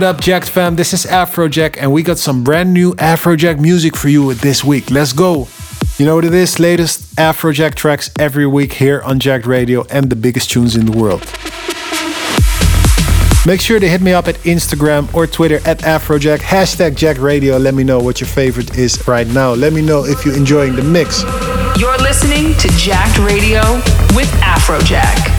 What up, Jacked fam? This is Afrojack, and we got some brand new Afrojack music for you this week. Let's go! You know what it is? Latest Afrojack tracks every week here on Jacked Radio and the biggest tunes in the world. Make sure to hit me up at Instagram or Twitter at Afrojack, hashtag Jack Radio. Let me know what your favorite is right now. Let me know if you're enjoying the mix. You're listening to Jacked Radio with Afrojack.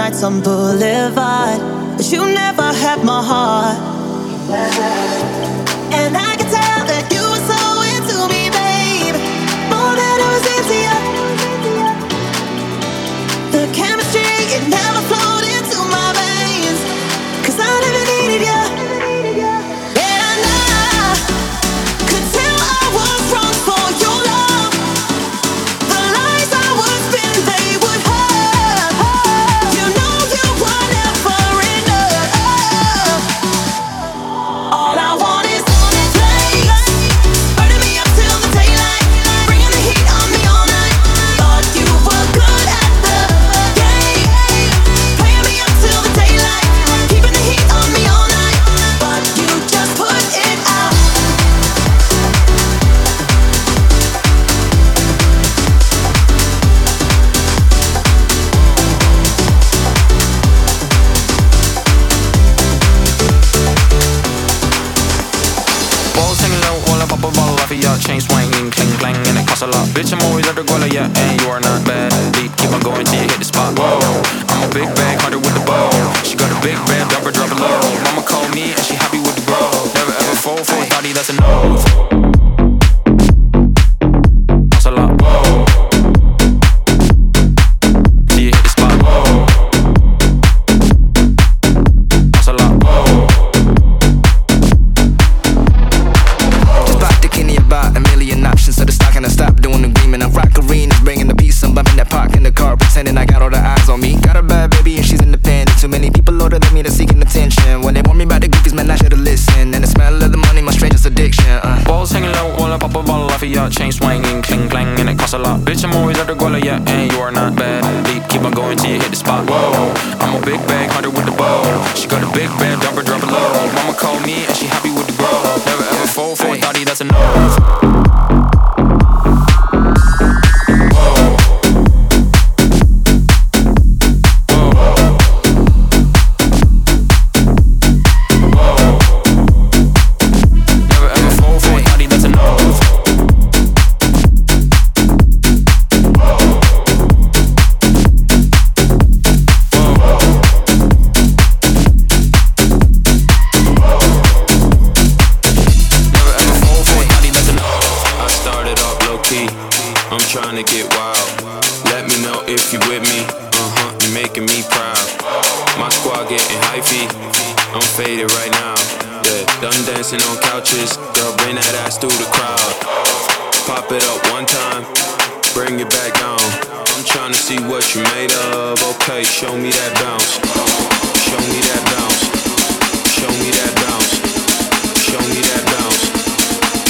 nights unbelievable dancing on couches. Girl, bring that ass through the crowd. Pop it up one time, bring it back down. I'm trying to see what you made of. Okay, show me that bounce. Show me that bounce. Show me that bounce. Show me that bounce.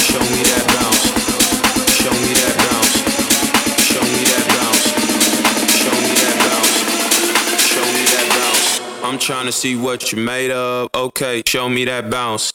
Show me that bounce. Show me that bounce. Show me that bounce. Show me that bounce. Show me that bounce. I'm trying to see what you made of. Okay, show me that bounce.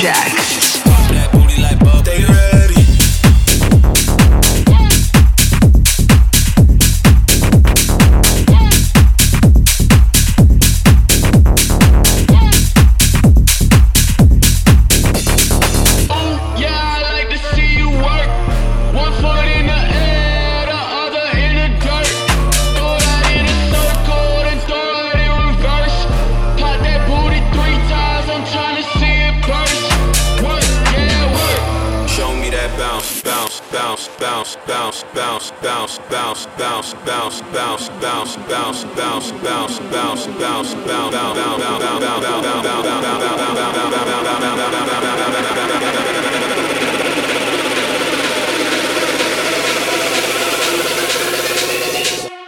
Jack.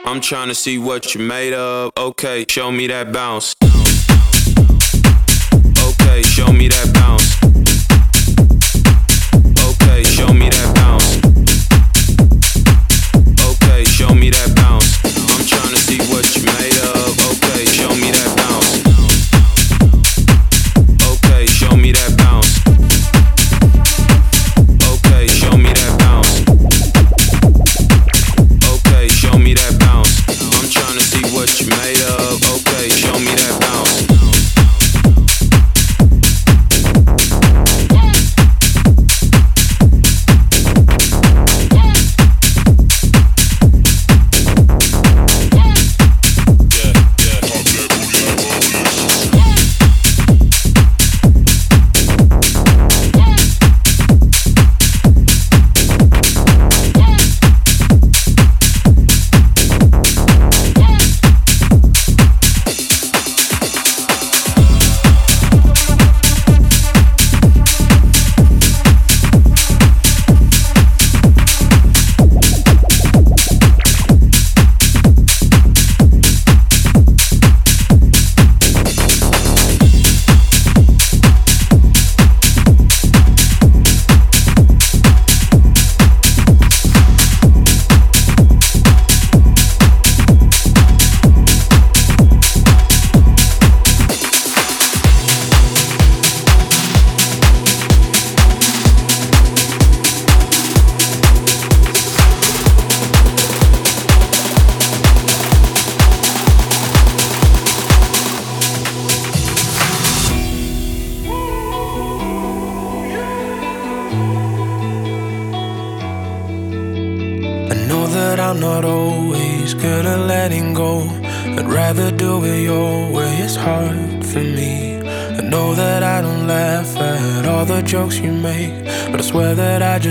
I'm trying to see what you made of. Okay, show me that bounce. Okay, show me that bounce.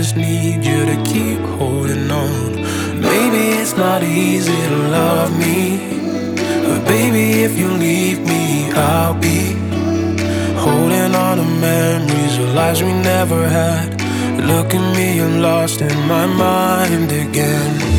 just need you to keep holding on. Maybe it's not easy to love me, but baby, if you leave me, I'll be holding on to memories of lives we never had. Look at me, I'm lost in my mind again.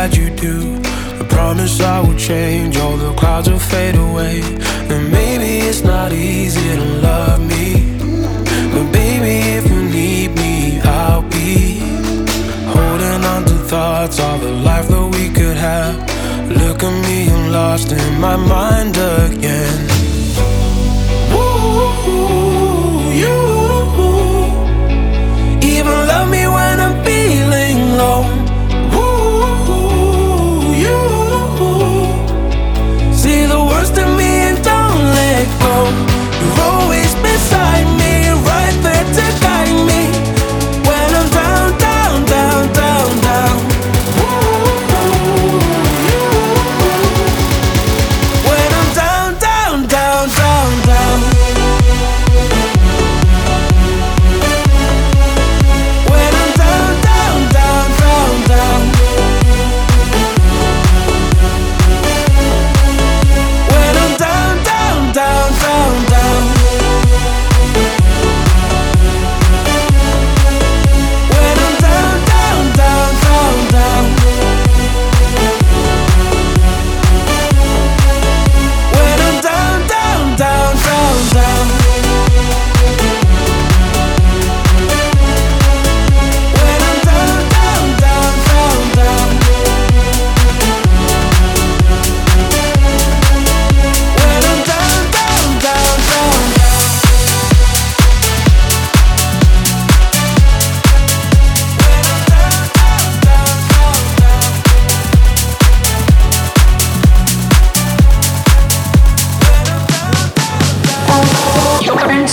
that you do. I promise I will change, all the clouds will fade away. And maybe it's not easy to love me. But baby, if you need me, I'll be holding on to thoughts, of the life that we could have. Look at me, I'm lost in my mind again. Ooh, you even love me when I'm feeling low.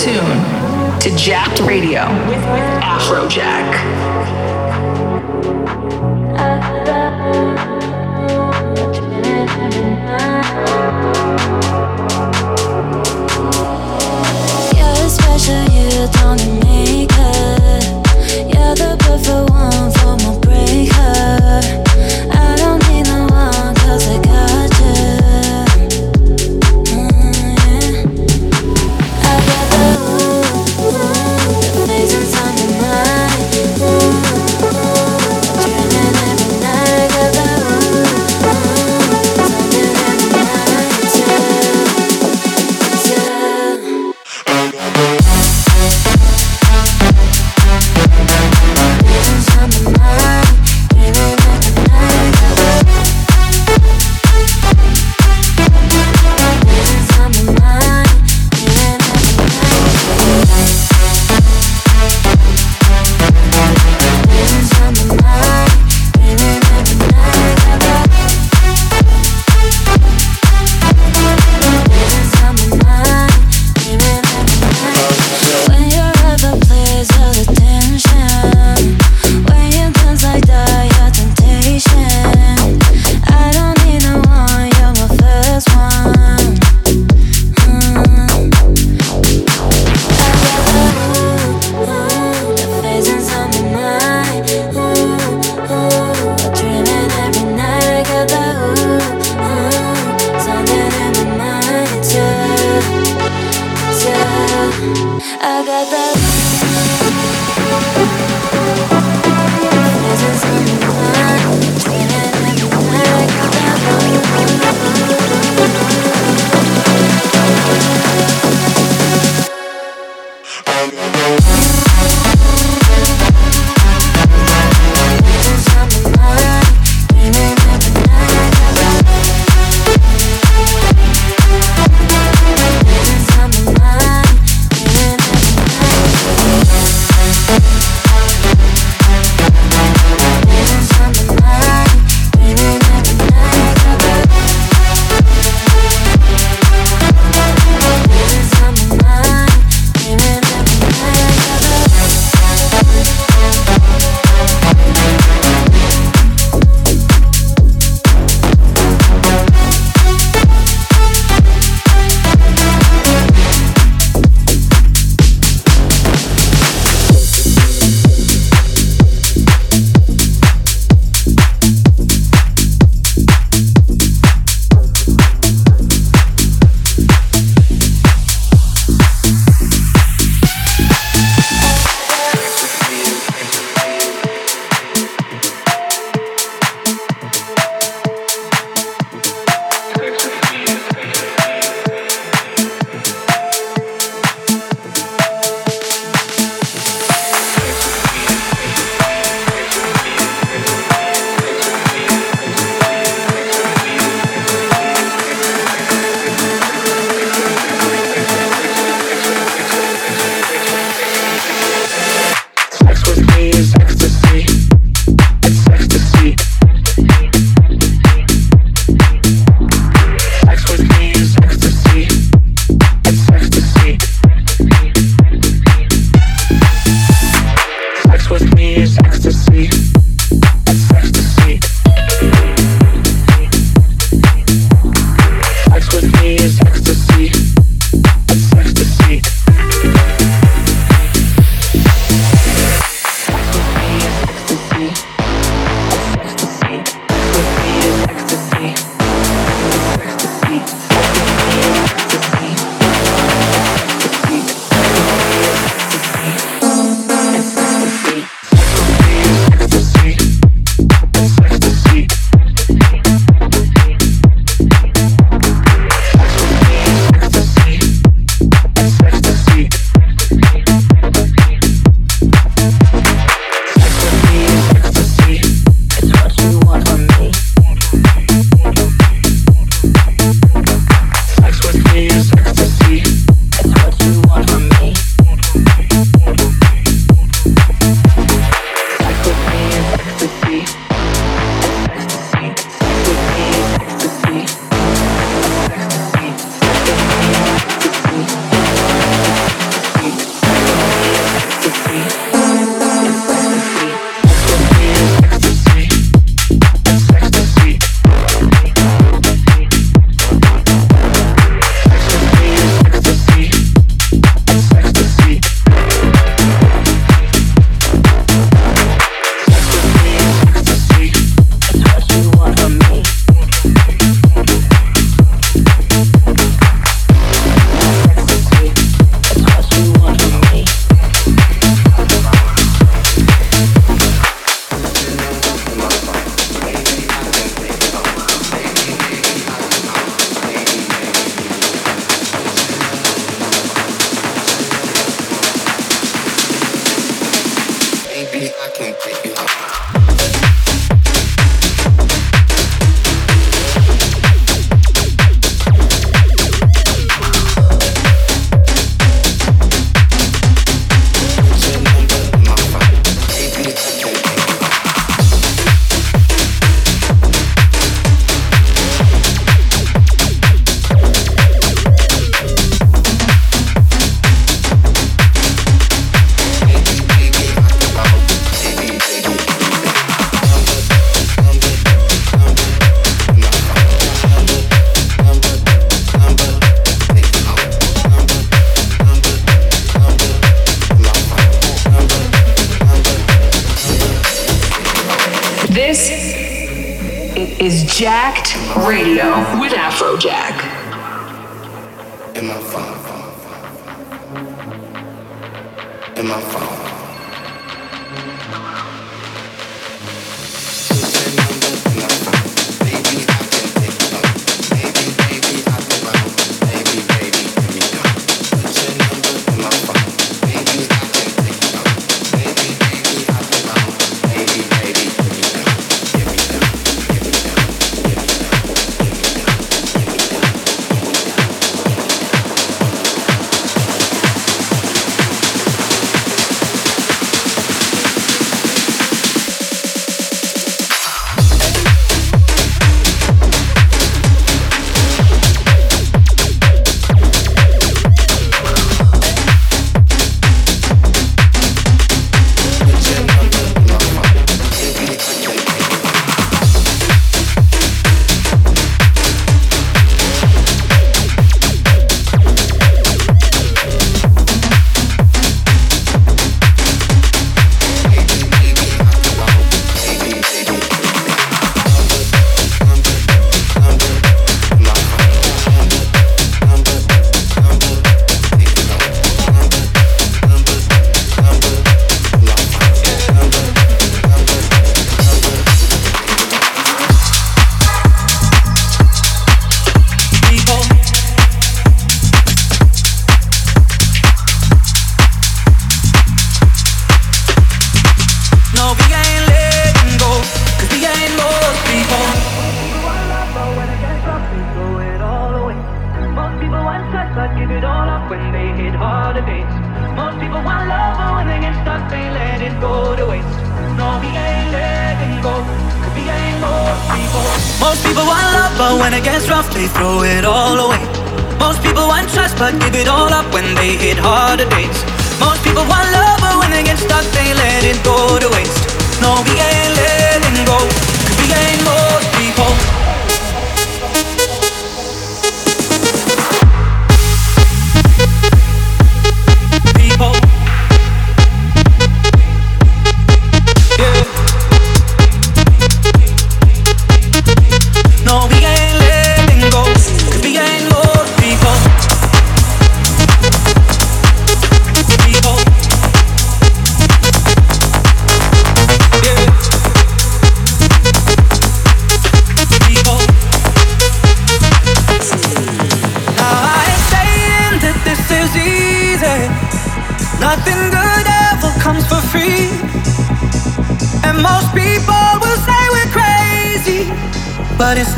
tune to Jacked Radio with Afrojack. You're special, you don't need.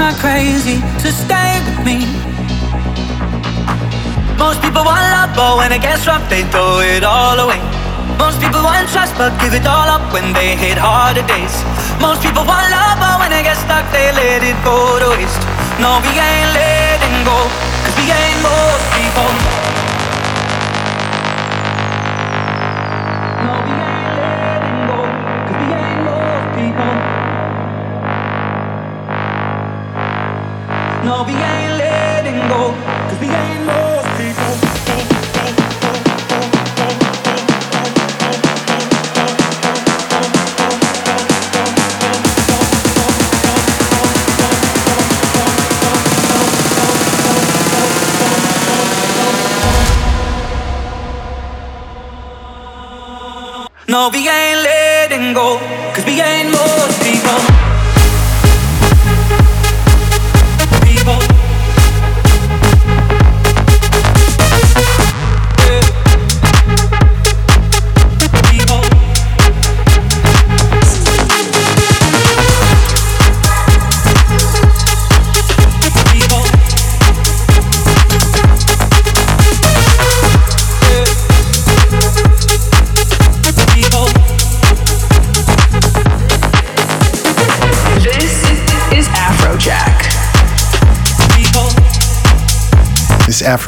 not crazy to stay with me. Most people want love, but when it gets rough, they throw it all away. Most people want trust, but give it all up when they hit harder days. Most people want love, but when they get stuck, they let it go to waste. No, we ain't letting go, cause we ain't most people.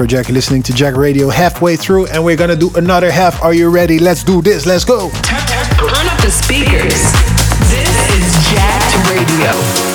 for Jack. Listening to Jack Radio halfway through, and we're gonna do another half. Are you ready? Let's do this. Let's go. Turn up the speakers. This is Jack Radio.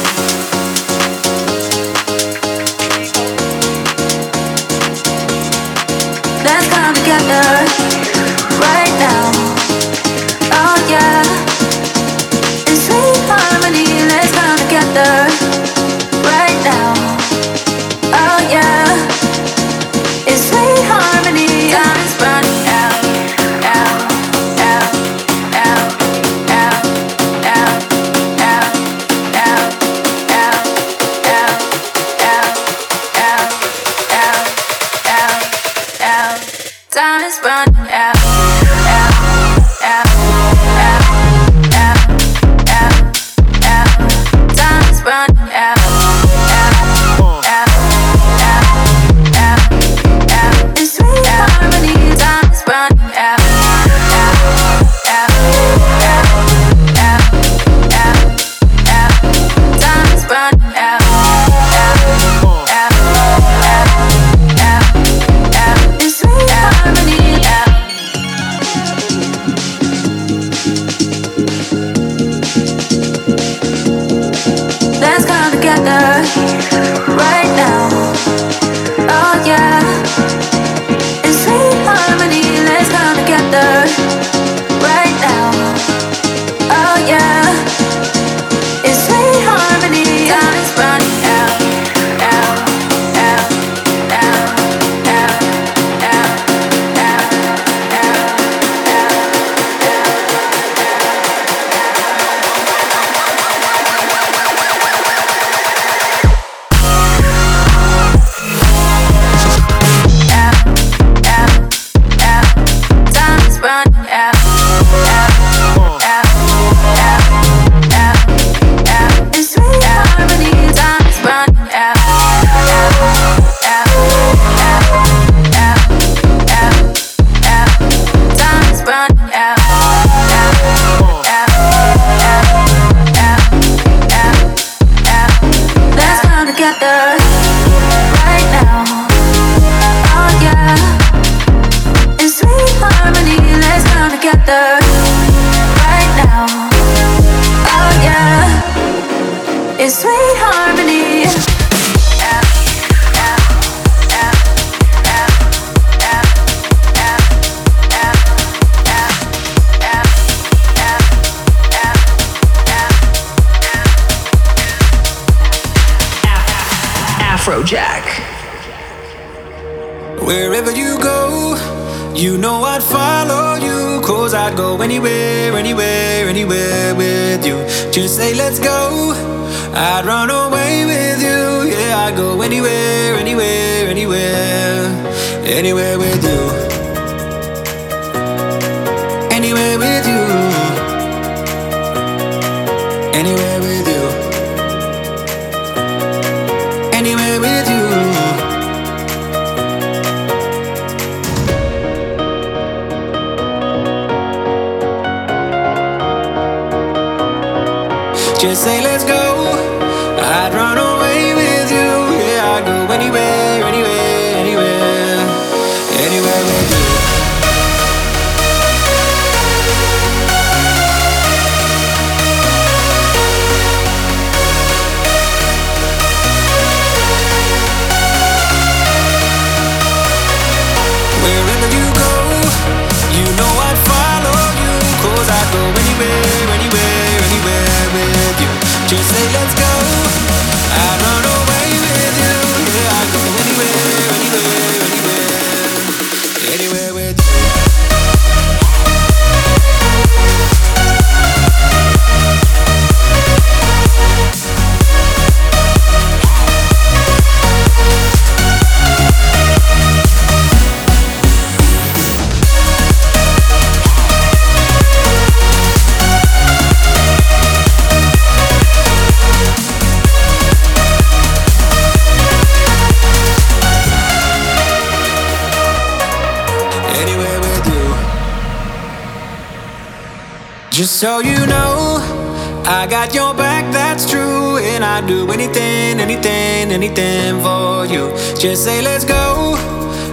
anything for you. Just say, let's go.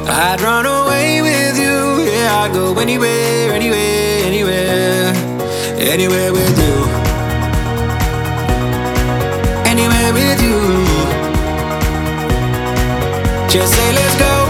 I'd run away with you. Yeah, I'd go anywhere, anywhere, anywhere, anywhere with you. Anywhere with you. Just say, let's go.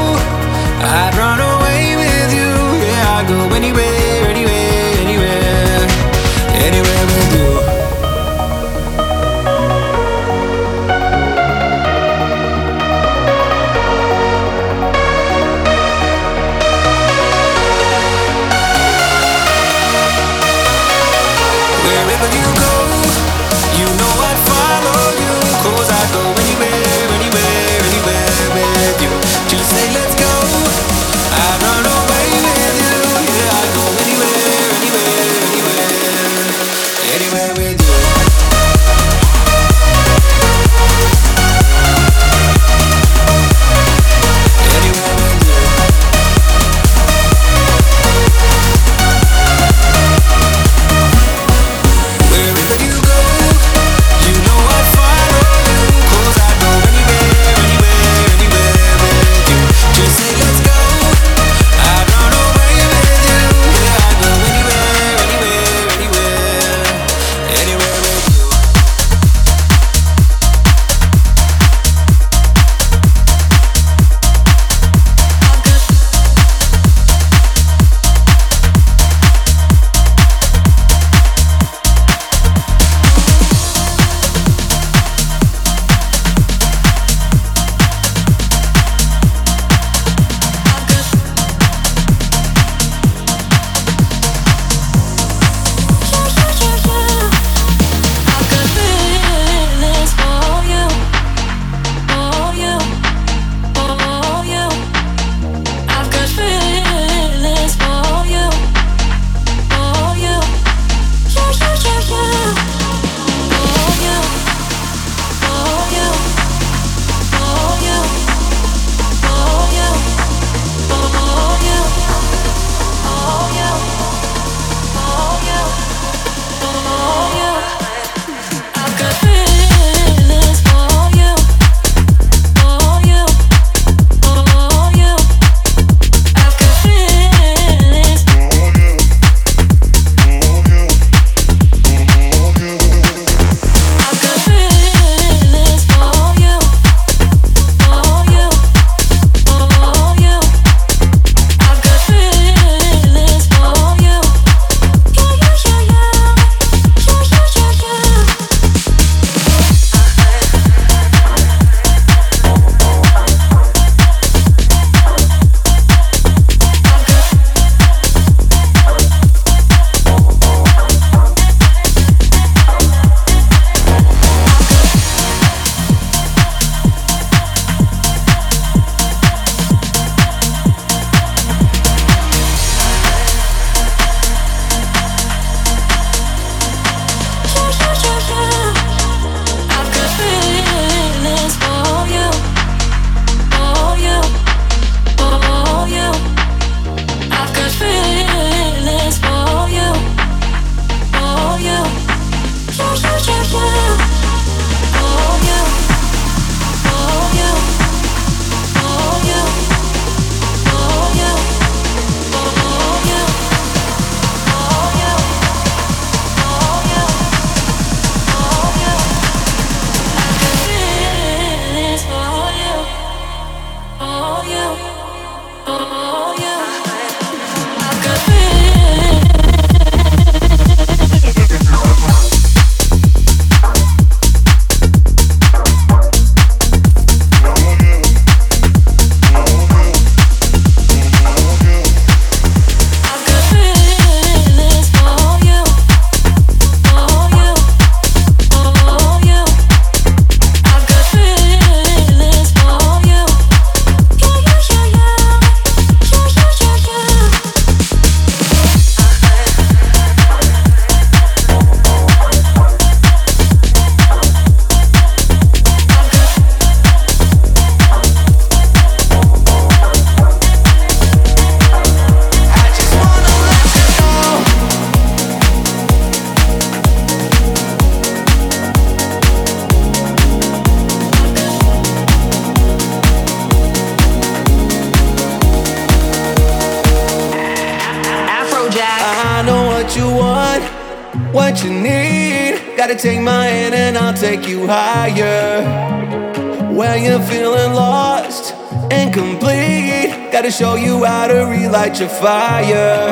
Your fire.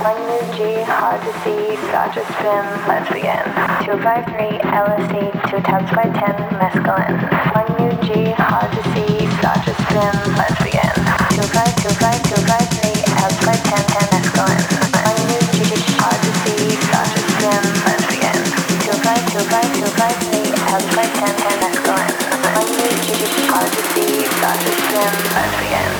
London G, hard to see, Dodger spin, let's begin. 253, LSD, 2 times by 10, mescaline. London G, hard to see, Dodger spin, let's begin. 25, 253, times by 10, 10, mescaline. London G, hard to see, Dodger spin, let's begin. 25, 253, times by 10, 10, mescaline. London G, hard to see, Dodger spin, let's begin.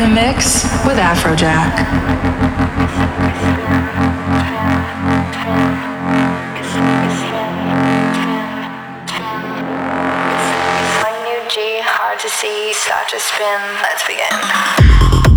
the mix with Afrojack. One new G, hard to see, start to spin. Let's begin.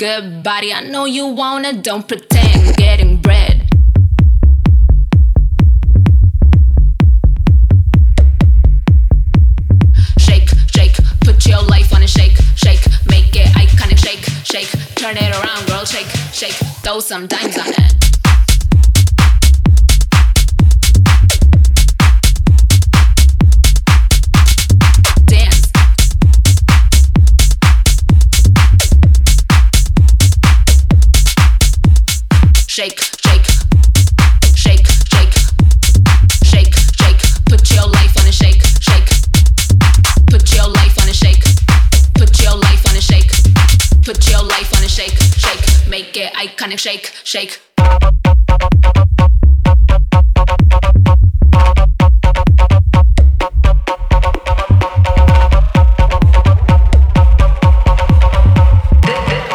good body. I know you wanna, don't pretend. Getting bread. Shake, shake, put your life on a shake, shake, make it iconic, shake, shake, turn it around, girl, shake, shake, throw some dimes on it. shake, shake, shake, shake, shake, shake. Put your life on a shake, shake. Put your life on a shake. Put your life on a shake. Put your life on a shake, shake. Make it iconic, shake, shake.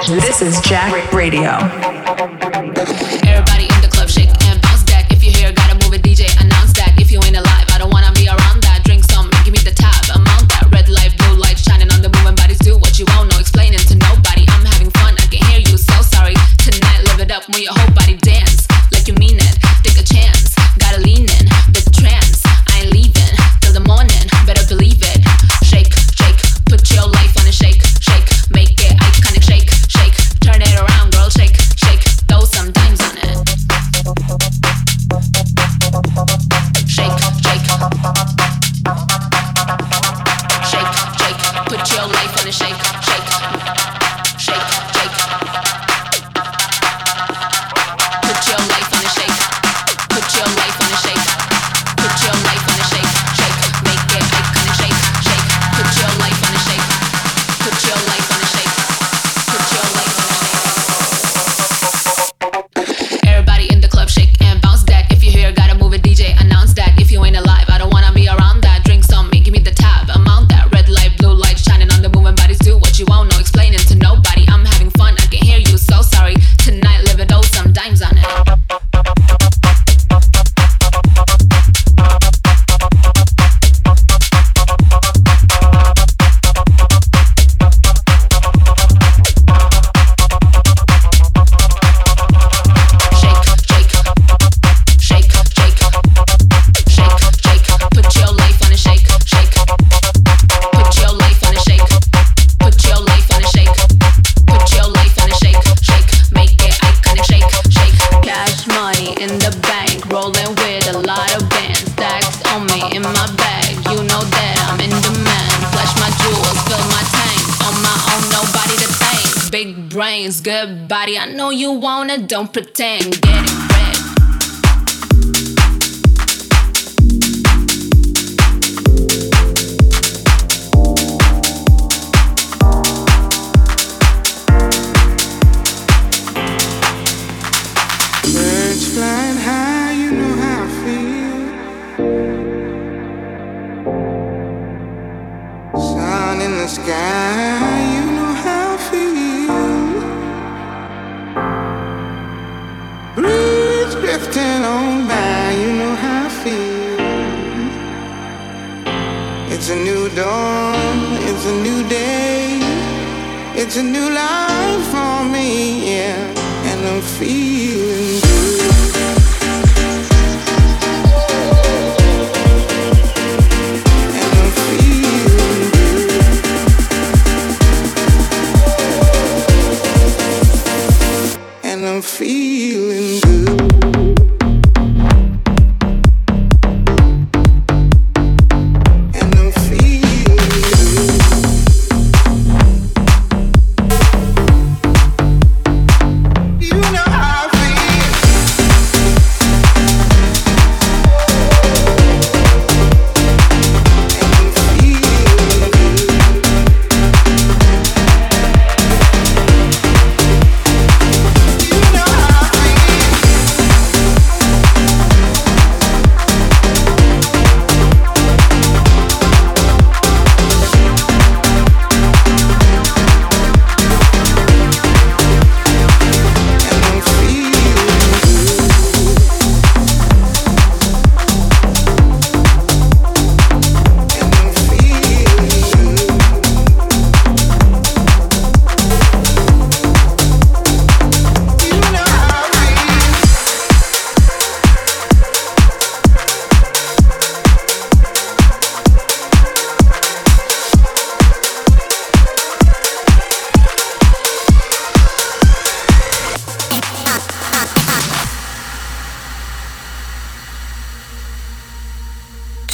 This is Jack Radio. Bye.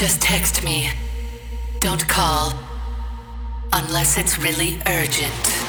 Just text me. Don't call. Unless it's really urgent.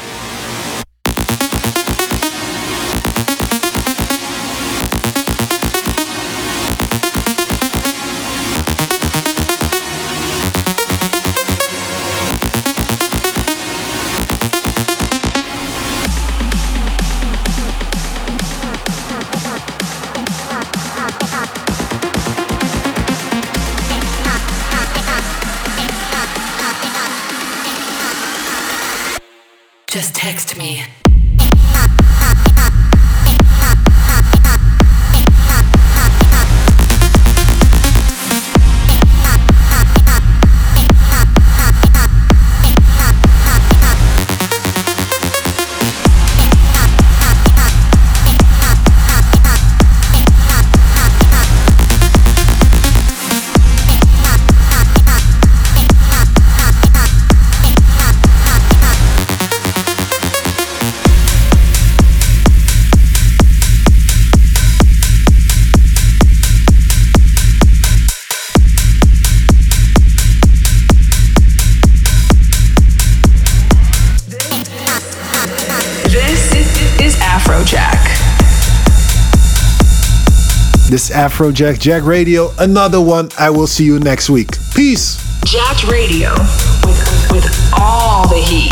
Afrojack Jack Radio, another one. I will see you next week. Peace. Jack Radio with, with all the heat.